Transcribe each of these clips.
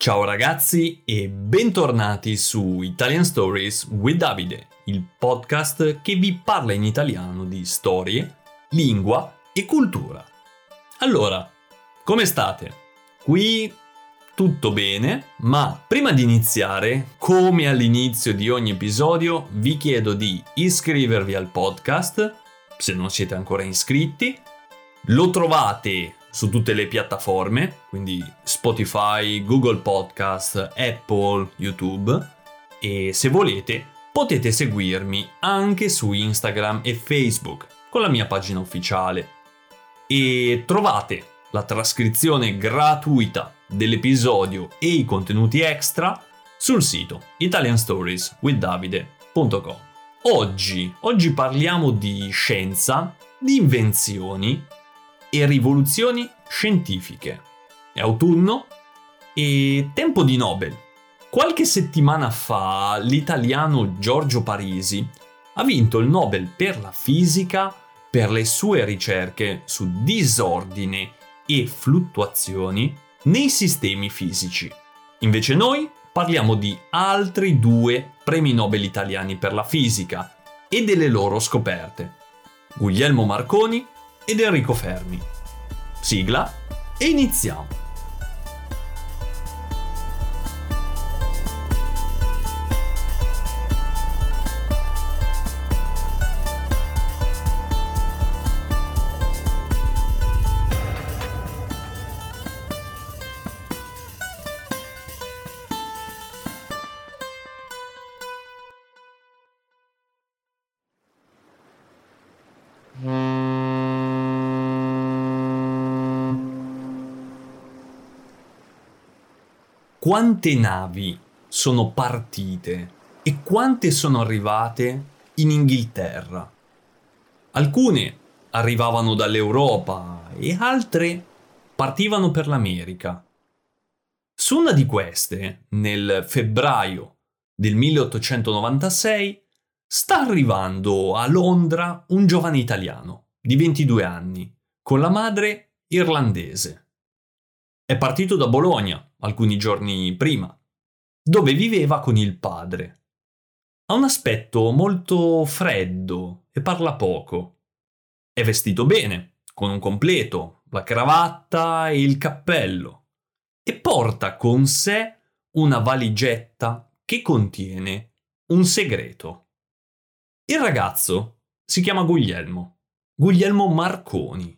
Ciao ragazzi e bentornati su Italian Stories with Davide, il podcast che vi parla in italiano di storie, lingua e cultura. Allora, come state? Qui tutto bene, ma prima di iniziare, come all'inizio di ogni episodio, vi chiedo di iscrivervi al podcast, se non siete ancora iscritti. Lo trovate su tutte le piattaforme, quindi Spotify, Google Podcast, Apple, YouTube e se volete potete seguirmi anche su Instagram e Facebook con la mia pagina ufficiale e trovate la trascrizione gratuita dell'episodio e i contenuti extra sul sito italianstorieswithdavide.com. Oggi, oggi parliamo di scienza, di invenzioni e rivoluzioni scientifiche. È autunno e tempo di Nobel. Qualche settimana fa l'italiano Giorgio Parisi ha vinto il Nobel per la fisica per le sue ricerche su disordine e fluttuazioni nei sistemi fisici. Invece noi parliamo di altri due premi Nobel italiani per la fisica e delle loro scoperte. Guglielmo Marconi ed Enrico Fermi. Sigla e iniziamo! Quante navi sono partite e quante sono arrivate in Inghilterra. Alcune arrivavano dall'Europa e altre partivano per l'America. Su una di queste, nel febbraio del 1896, sta arrivando a Londra un giovane italiano di 22 anni, con la madre irlandese. È partito da Bologna alcuni giorni prima, dove viveva con il padre. Ha un aspetto molto freddo e parla poco. È vestito bene, con un completo, la cravatta e il cappello, e porta con sé una valigetta che contiene un segreto. Il ragazzo si chiama Guglielmo, Guglielmo Marconi,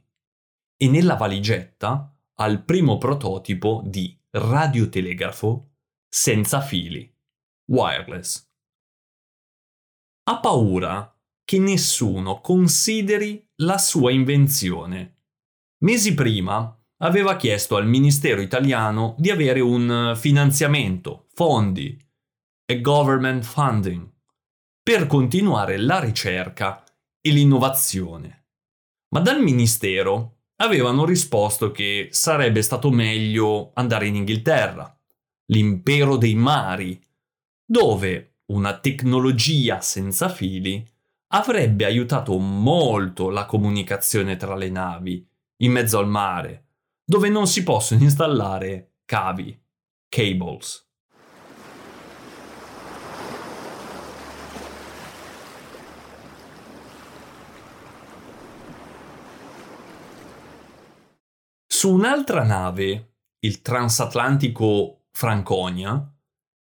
e nella valigetta ha il primo prototipo di radiotelegrafo senza fili, wireless. Ha paura che nessuno consideri la sua invenzione. Mesi prima aveva chiesto al Ministero italiano di avere un finanziamento, fondi e government funding per continuare la ricerca e l'innovazione. Ma dal Ministero avevano risposto che sarebbe stato meglio andare in Inghilterra, l'impero dei mari, dove una tecnologia senza fili avrebbe aiutato molto la comunicazione tra le navi in mezzo al mare, dove non si possono installare cavi, cables. Su un'altra nave, il transatlantico Franconia,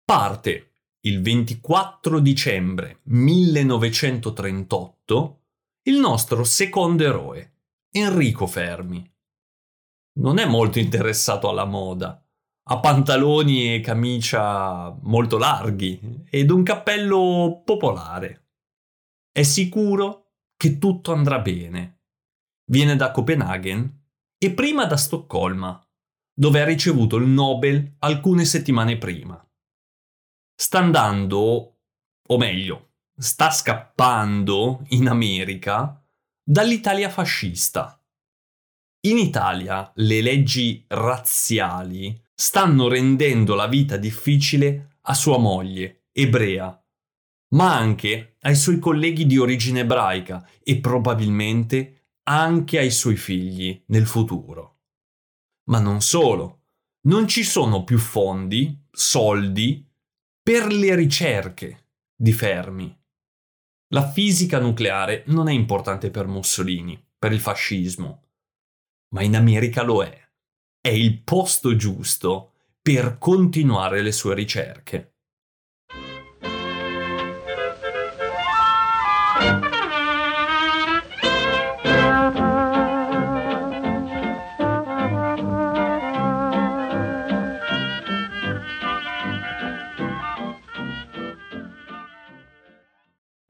parte il 24 dicembre 1938 il nostro secondo eroe, Enrico Fermi. Non è molto interessato alla moda. Ha pantaloni e camicia molto larghi ed un cappello popolare. È sicuro che tutto andrà bene. Viene da Copenaghen e prima da Stoccolma, dove ha ricevuto il Nobel alcune settimane prima. Sta andando, o meglio, sta scappando in America dall'Italia fascista. In Italia le leggi razziali stanno rendendo la vita difficile a sua moglie, ebrea, ma anche ai suoi colleghi di origine ebraica e probabilmente anche ai suoi figli nel futuro. Ma non solo, non ci sono più fondi, soldi, per le ricerche di Fermi. La fisica nucleare non è importante per Mussolini, per il fascismo, ma in America lo è. È il posto giusto per continuare le sue ricerche.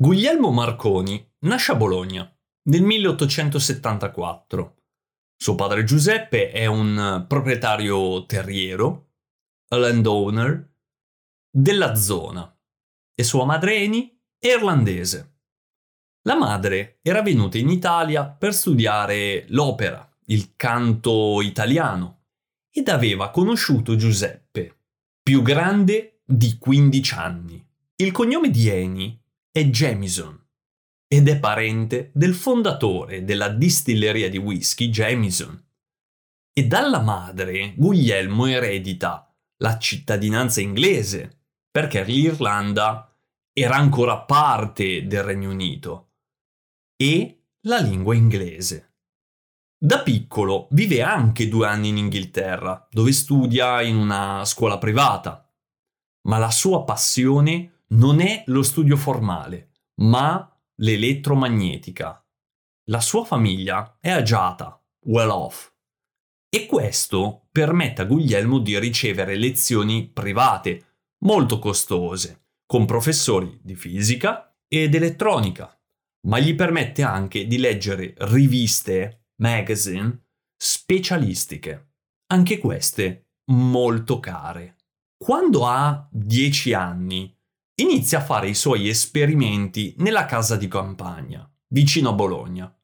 Guglielmo Marconi nasce a Bologna nel 1874. Suo padre Giuseppe è un proprietario terriero, landowner, della zona e sua madre Eni è irlandese. La madre era venuta in Italia per studiare l'opera, il canto italiano, ed aveva conosciuto Giuseppe, più grande di 15 anni. Il cognome di Eni è Jamison ed è parente del fondatore della distilleria di whisky Jamison. E dalla madre Guglielmo eredita la cittadinanza inglese, perché l'Irlanda era ancora parte del Regno Unito, e la lingua inglese. Da piccolo vive anche due anni in Inghilterra, dove studia in una scuola privata, ma la sua passione non è lo studio formale, ma l'elettromagnetica. La sua famiglia è agiata, well off, e questo permette a Guglielmo di ricevere lezioni private molto costose, con professori di fisica ed elettronica, ma gli permette anche di leggere riviste, magazine, specialistiche, anche queste molto care. Quando ha 10 anni inizia a fare i suoi esperimenti nella casa di campagna, vicino a Bologna.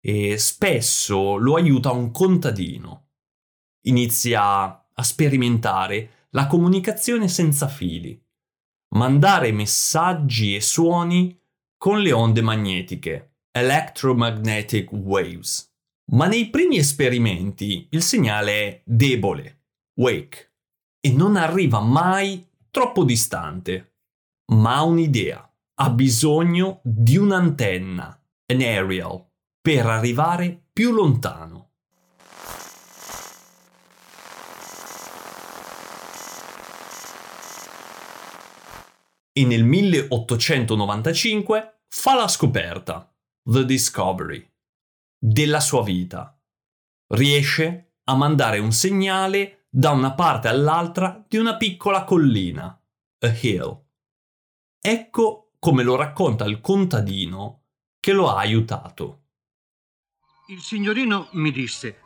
E spesso lo aiuta un contadino. Inizia a sperimentare la comunicazione senza fili, mandare messaggi e suoni con le onde magnetiche, electromagnetic waves. Ma nei primi esperimenti il segnale è debole, wake, e non arriva mai troppo distante ma ha un'idea. Ha bisogno di un'antenna, an aerial, per arrivare più lontano. E nel 1895 fa la scoperta, The Discovery, della sua vita. Riesce a mandare un segnale da una parte all'altra di una piccola collina, a hill Ecco come lo racconta il contadino che lo ha aiutato. Il signorino mi disse,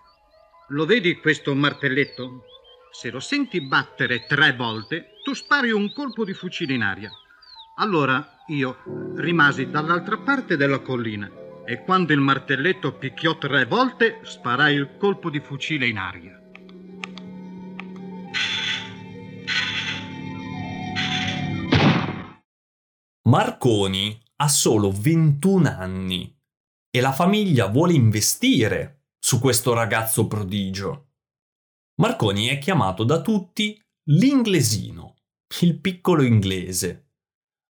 lo vedi questo martelletto? Se lo senti battere tre volte, tu spari un colpo di fucile in aria. Allora io rimasi dall'altra parte della collina e quando il martelletto picchiò tre volte, sparai il colpo di fucile in aria. Marconi ha solo 21 anni e la famiglia vuole investire su questo ragazzo prodigio. Marconi è chiamato da tutti l'inglesino, il piccolo inglese,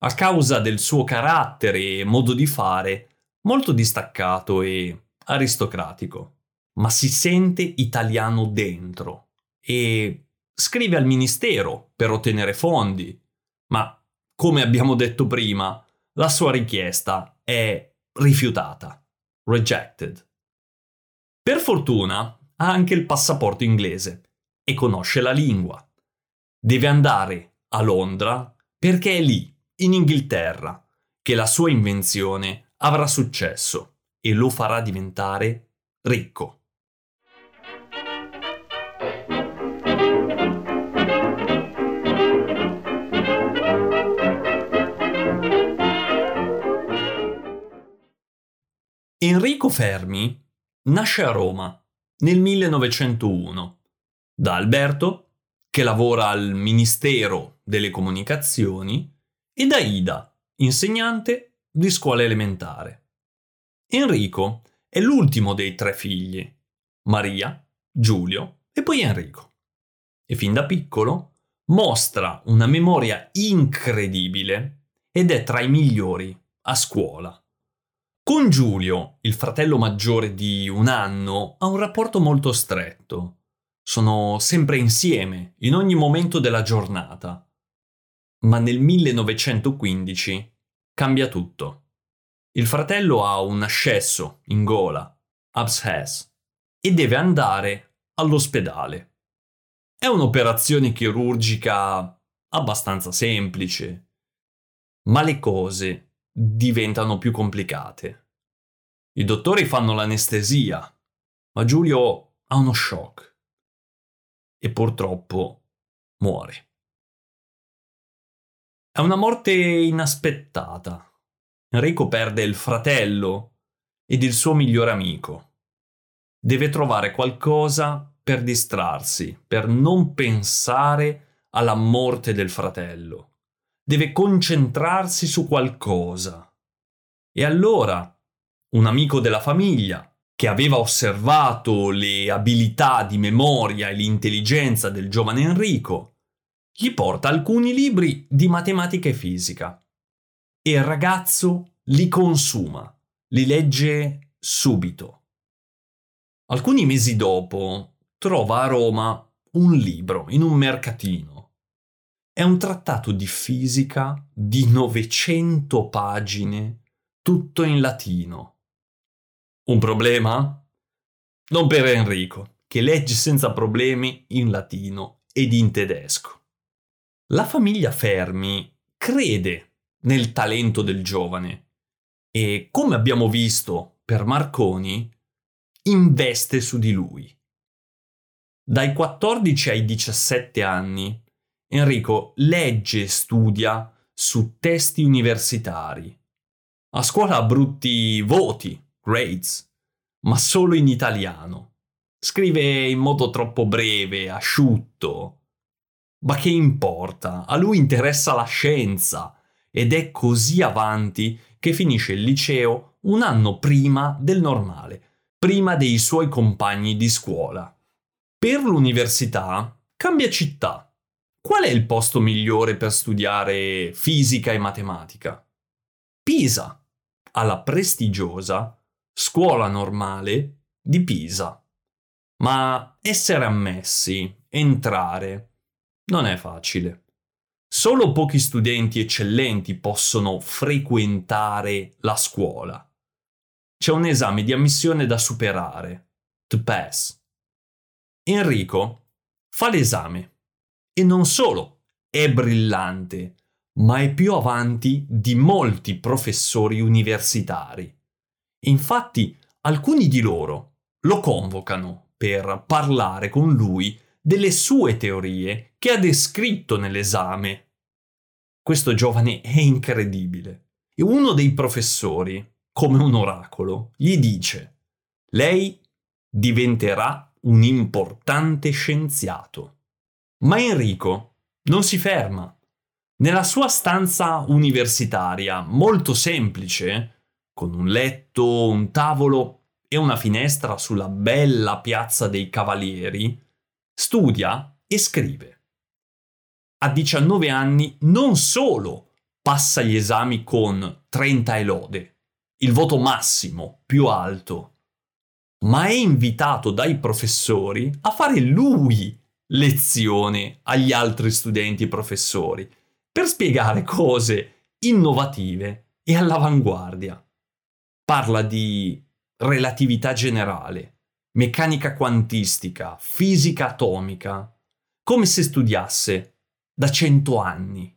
a causa del suo carattere e modo di fare molto distaccato e aristocratico, ma si sente italiano dentro e scrive al ministero per ottenere fondi, ma come abbiamo detto prima, la sua richiesta è rifiutata, rejected. Per fortuna ha anche il passaporto inglese e conosce la lingua. Deve andare a Londra perché è lì, in Inghilterra, che la sua invenzione avrà successo e lo farà diventare ricco. Enrico Fermi nasce a Roma nel 1901 da Alberto, che lavora al Ministero delle Comunicazioni, e da Ida, insegnante di scuola elementare. Enrico è l'ultimo dei tre figli, Maria, Giulio e poi Enrico. E fin da piccolo mostra una memoria incredibile ed è tra i migliori a scuola. Con Giulio, il fratello maggiore di un anno, ha un rapporto molto stretto. Sono sempre insieme, in ogni momento della giornata. Ma nel 1915 cambia tutto. Il fratello ha un ascesso in gola, abscess, e deve andare all'ospedale. È un'operazione chirurgica abbastanza semplice, ma le cose diventano più complicate. I dottori fanno l'anestesia, ma Giulio ha uno shock e purtroppo muore. È una morte inaspettata. Enrico perde il fratello ed il suo migliore amico. Deve trovare qualcosa per distrarsi, per non pensare alla morte del fratello deve concentrarsi su qualcosa. E allora un amico della famiglia, che aveva osservato le abilità di memoria e l'intelligenza del giovane Enrico, gli porta alcuni libri di matematica e fisica. E il ragazzo li consuma, li legge subito. Alcuni mesi dopo trova a Roma un libro in un mercatino è un trattato di fisica di 900 pagine, tutto in latino. Un problema? Non per Enrico, che legge senza problemi in latino ed in tedesco. La famiglia Fermi crede nel talento del giovane e, come abbiamo visto per Marconi, investe su di lui. Dai 14 ai 17 anni Enrico legge e studia su testi universitari. A scuola ha brutti voti, grades, ma solo in italiano. Scrive in modo troppo breve, asciutto. Ma che importa? A lui interessa la scienza ed è così avanti che finisce il liceo un anno prima del normale, prima dei suoi compagni di scuola. Per l'università cambia città Qual è il posto migliore per studiare fisica e matematica? Pisa, alla prestigiosa Scuola Normale di Pisa. Ma essere ammessi, entrare, non è facile. Solo pochi studenti eccellenti possono frequentare la scuola. C'è un esame di ammissione da superare, to pass. Enrico fa l'esame e non solo è brillante, ma è più avanti di molti professori universitari. Infatti, alcuni di loro lo convocano per parlare con lui delle sue teorie che ha descritto nell'esame. Questo giovane è incredibile e uno dei professori, come un oracolo, gli dice lei diventerà un importante scienziato. Ma Enrico non si ferma. Nella sua stanza universitaria, molto semplice, con un letto, un tavolo e una finestra sulla bella piazza dei Cavalieri, studia e scrive. A 19 anni non solo passa gli esami con 30 elode, il voto massimo più alto, ma è invitato dai professori a fare lui lezione agli altri studenti e professori per spiegare cose innovative e all'avanguardia. Parla di relatività generale, meccanica quantistica, fisica atomica, come se studiasse da cento anni.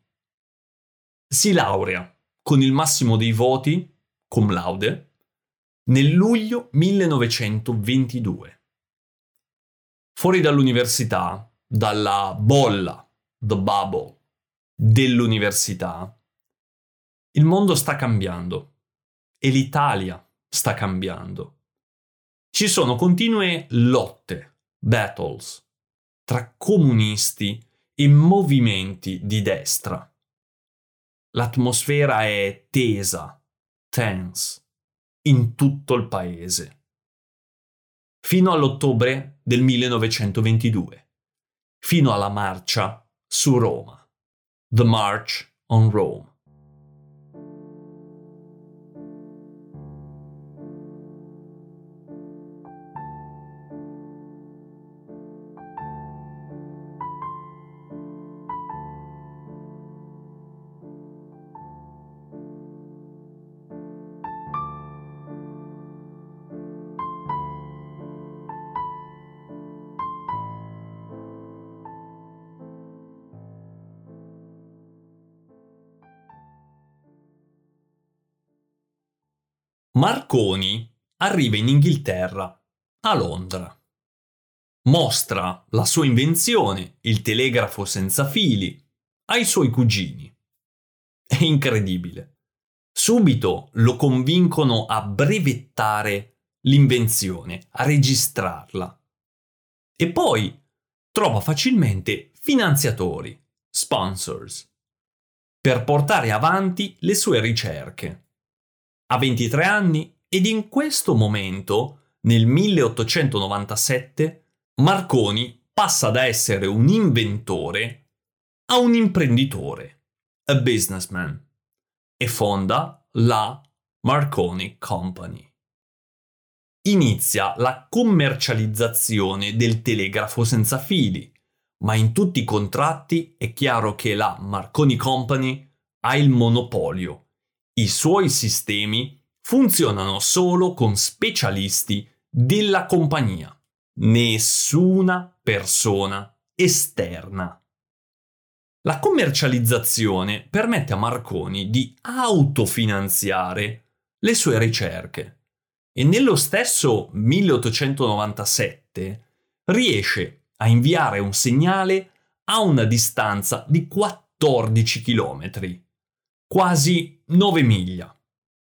Si laurea con il massimo dei voti, cum laude, nel luglio 1922. Fuori dall'università, dalla bolla, the bubble, dell'università, il mondo sta cambiando e l'Italia sta cambiando. Ci sono continue lotte, battles, tra comunisti e movimenti di destra. L'atmosfera è tesa, tense, in tutto il paese. Fino all'ottobre del 1922, fino alla marcia su Roma. The March on Rome. Marconi arriva in Inghilterra, a Londra. Mostra la sua invenzione, il telegrafo senza fili, ai suoi cugini. È incredibile. Subito lo convincono a brevettare l'invenzione, a registrarla. E poi trova facilmente finanziatori, sponsors, per portare avanti le sue ricerche ha 23 anni ed in questo momento, nel 1897, Marconi passa da essere un inventore a un imprenditore, a businessman, e fonda la Marconi Company. Inizia la commercializzazione del telegrafo senza fili, ma in tutti i contratti è chiaro che la Marconi Company ha il monopolio i suoi sistemi funzionano solo con specialisti della compagnia, nessuna persona esterna. La commercializzazione permette a Marconi di autofinanziare le sue ricerche e nello stesso 1897 riesce a inviare un segnale a una distanza di 14 chilometri quasi 9 miglia.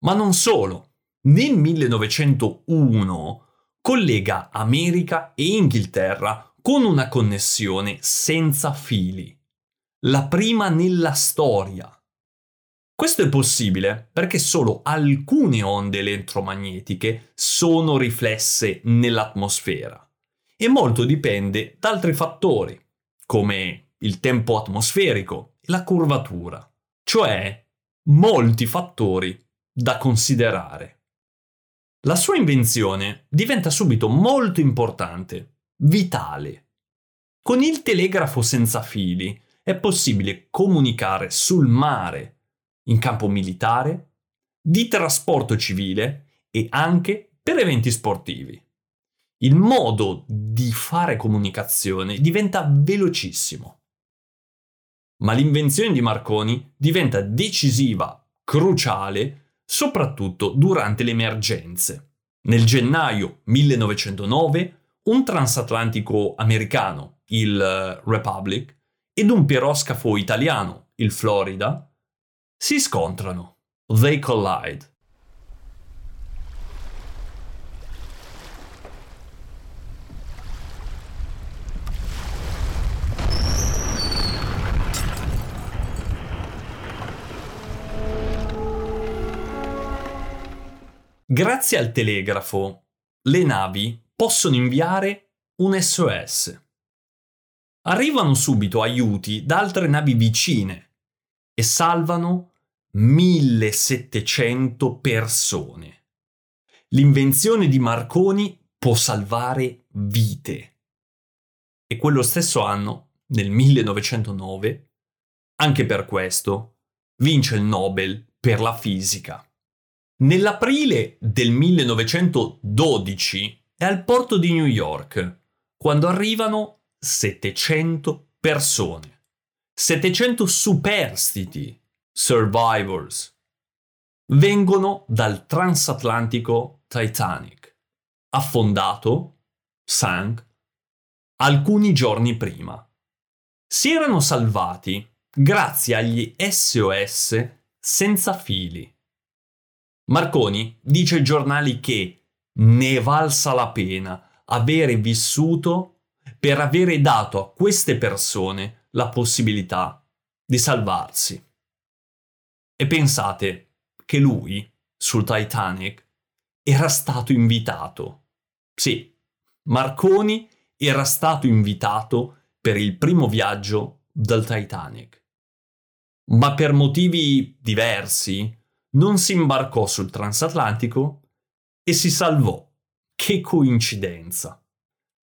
Ma non solo. Nel 1901 collega America e Inghilterra con una connessione senza fili. La prima nella storia. Questo è possibile perché solo alcune onde elettromagnetiche sono riflesse nell'atmosfera e molto dipende da altri fattori, come il tempo atmosferico e la curvatura, cioè molti fattori da considerare. La sua invenzione diventa subito molto importante, vitale. Con il telegrafo senza fili è possibile comunicare sul mare, in campo militare, di trasporto civile e anche per eventi sportivi. Il modo di fare comunicazione diventa velocissimo ma l'invenzione di Marconi diventa decisiva, cruciale, soprattutto durante le emergenze. Nel gennaio 1909 un transatlantico americano, il eh, Republic, ed un piroscafo italiano, il Florida, si scontrano. They collide. Grazie al telegrafo, le navi possono inviare un SOS. Arrivano subito aiuti da altre navi vicine e salvano 1700 persone. L'invenzione di Marconi può salvare vite. E quello stesso anno, nel 1909, anche per questo, vince il Nobel per la fisica. Nell'aprile del 1912 è al porto di New York, quando arrivano 700 persone, 700 superstiti, survivors, vengono dal transatlantico Titanic, affondato, sank, alcuni giorni prima. Si erano salvati grazie agli SOS senza fili. Marconi dice ai giornali che ne valsa la pena avere vissuto per avere dato a queste persone la possibilità di salvarsi. E pensate, che lui, sul Titanic, era stato invitato. Sì, Marconi era stato invitato per il primo viaggio del Titanic. Ma per motivi diversi non si imbarcò sul transatlantico e si salvò. Che coincidenza!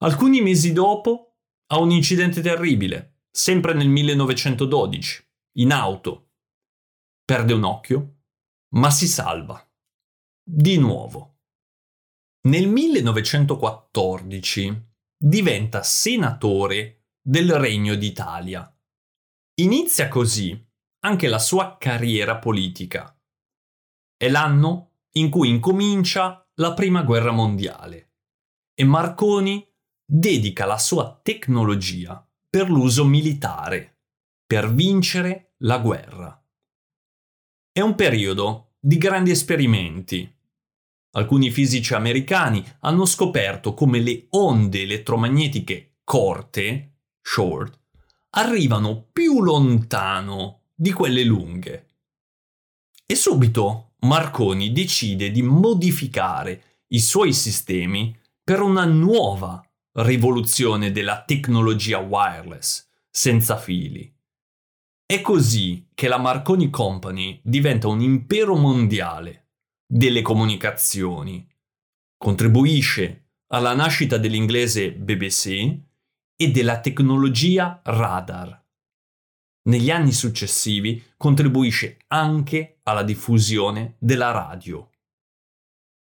Alcuni mesi dopo ha un incidente terribile, sempre nel 1912, in auto. Perde un occhio ma si salva. Di nuovo. Nel 1914 diventa senatore del Regno d'Italia. Inizia così anche la sua carriera politica. È l'anno in cui incomincia la Prima Guerra Mondiale e Marconi dedica la sua tecnologia per l'uso militare, per vincere la guerra. È un periodo di grandi esperimenti. Alcuni fisici americani hanno scoperto come le onde elettromagnetiche corte, short, arrivano più lontano di quelle lunghe. E subito Marconi decide di modificare i suoi sistemi per una nuova rivoluzione della tecnologia wireless, senza fili. È così che la Marconi Company diventa un impero mondiale delle comunicazioni. Contribuisce alla nascita dell'inglese BBC e della tecnologia radar. Negli anni successivi contribuisce anche alla diffusione della radio.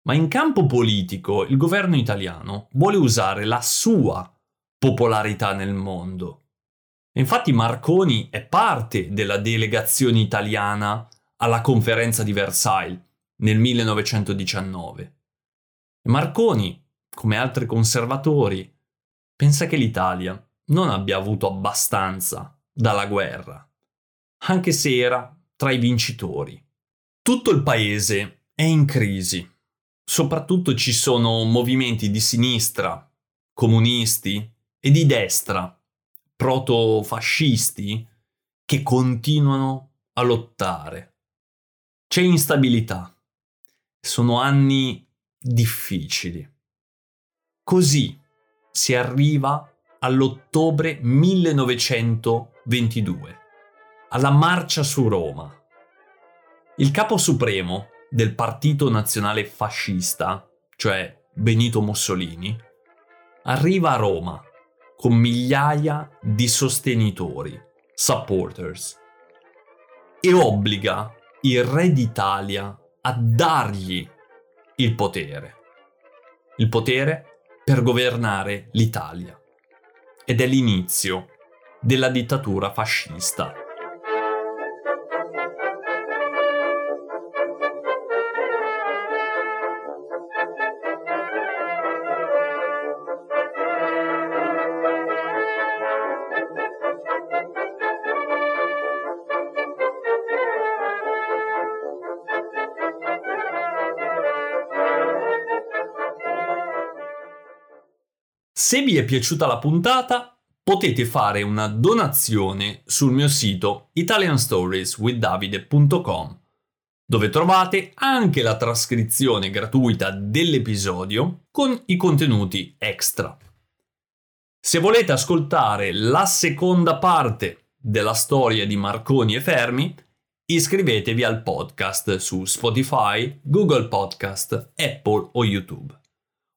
Ma in campo politico il governo italiano vuole usare la sua popolarità nel mondo Infatti Marconi è parte della delegazione italiana alla conferenza di Versailles nel 1919. Marconi, come altri conservatori, pensa che l'Italia non abbia avuto abbastanza dalla guerra, anche se era tra i vincitori. Tutto il paese è in crisi, soprattutto ci sono movimenti di sinistra, comunisti e di destra protofascisti che continuano a lottare. C'è instabilità. Sono anni difficili. Così si arriva all'ottobre 1922, alla marcia su Roma. Il capo supremo del Partito Nazionale Fascista, cioè Benito Mussolini, arriva a Roma con migliaia di sostenitori, supporters, e obbliga il re d'Italia a dargli il potere. Il potere per governare l'Italia. Ed è l'inizio della dittatura fascista. Se vi è piaciuta la puntata, potete fare una donazione sul mio sito italianstorieswithdavide.com dove trovate anche la trascrizione gratuita dell'episodio con i contenuti extra. Se volete ascoltare la seconda parte della storia di Marconi e Fermi, iscrivetevi al podcast su Spotify, Google Podcast, Apple o YouTube.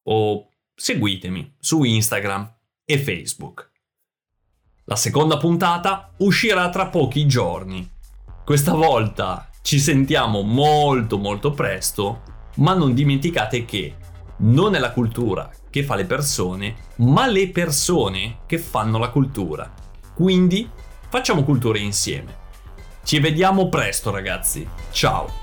O seguitemi su Instagram e Facebook. La seconda puntata uscirà tra pochi giorni. Questa volta ci sentiamo molto molto presto, ma non dimenticate che non è la cultura che fa le persone, ma le persone che fanno la cultura. Quindi facciamo cultura insieme. Ci vediamo presto ragazzi. Ciao.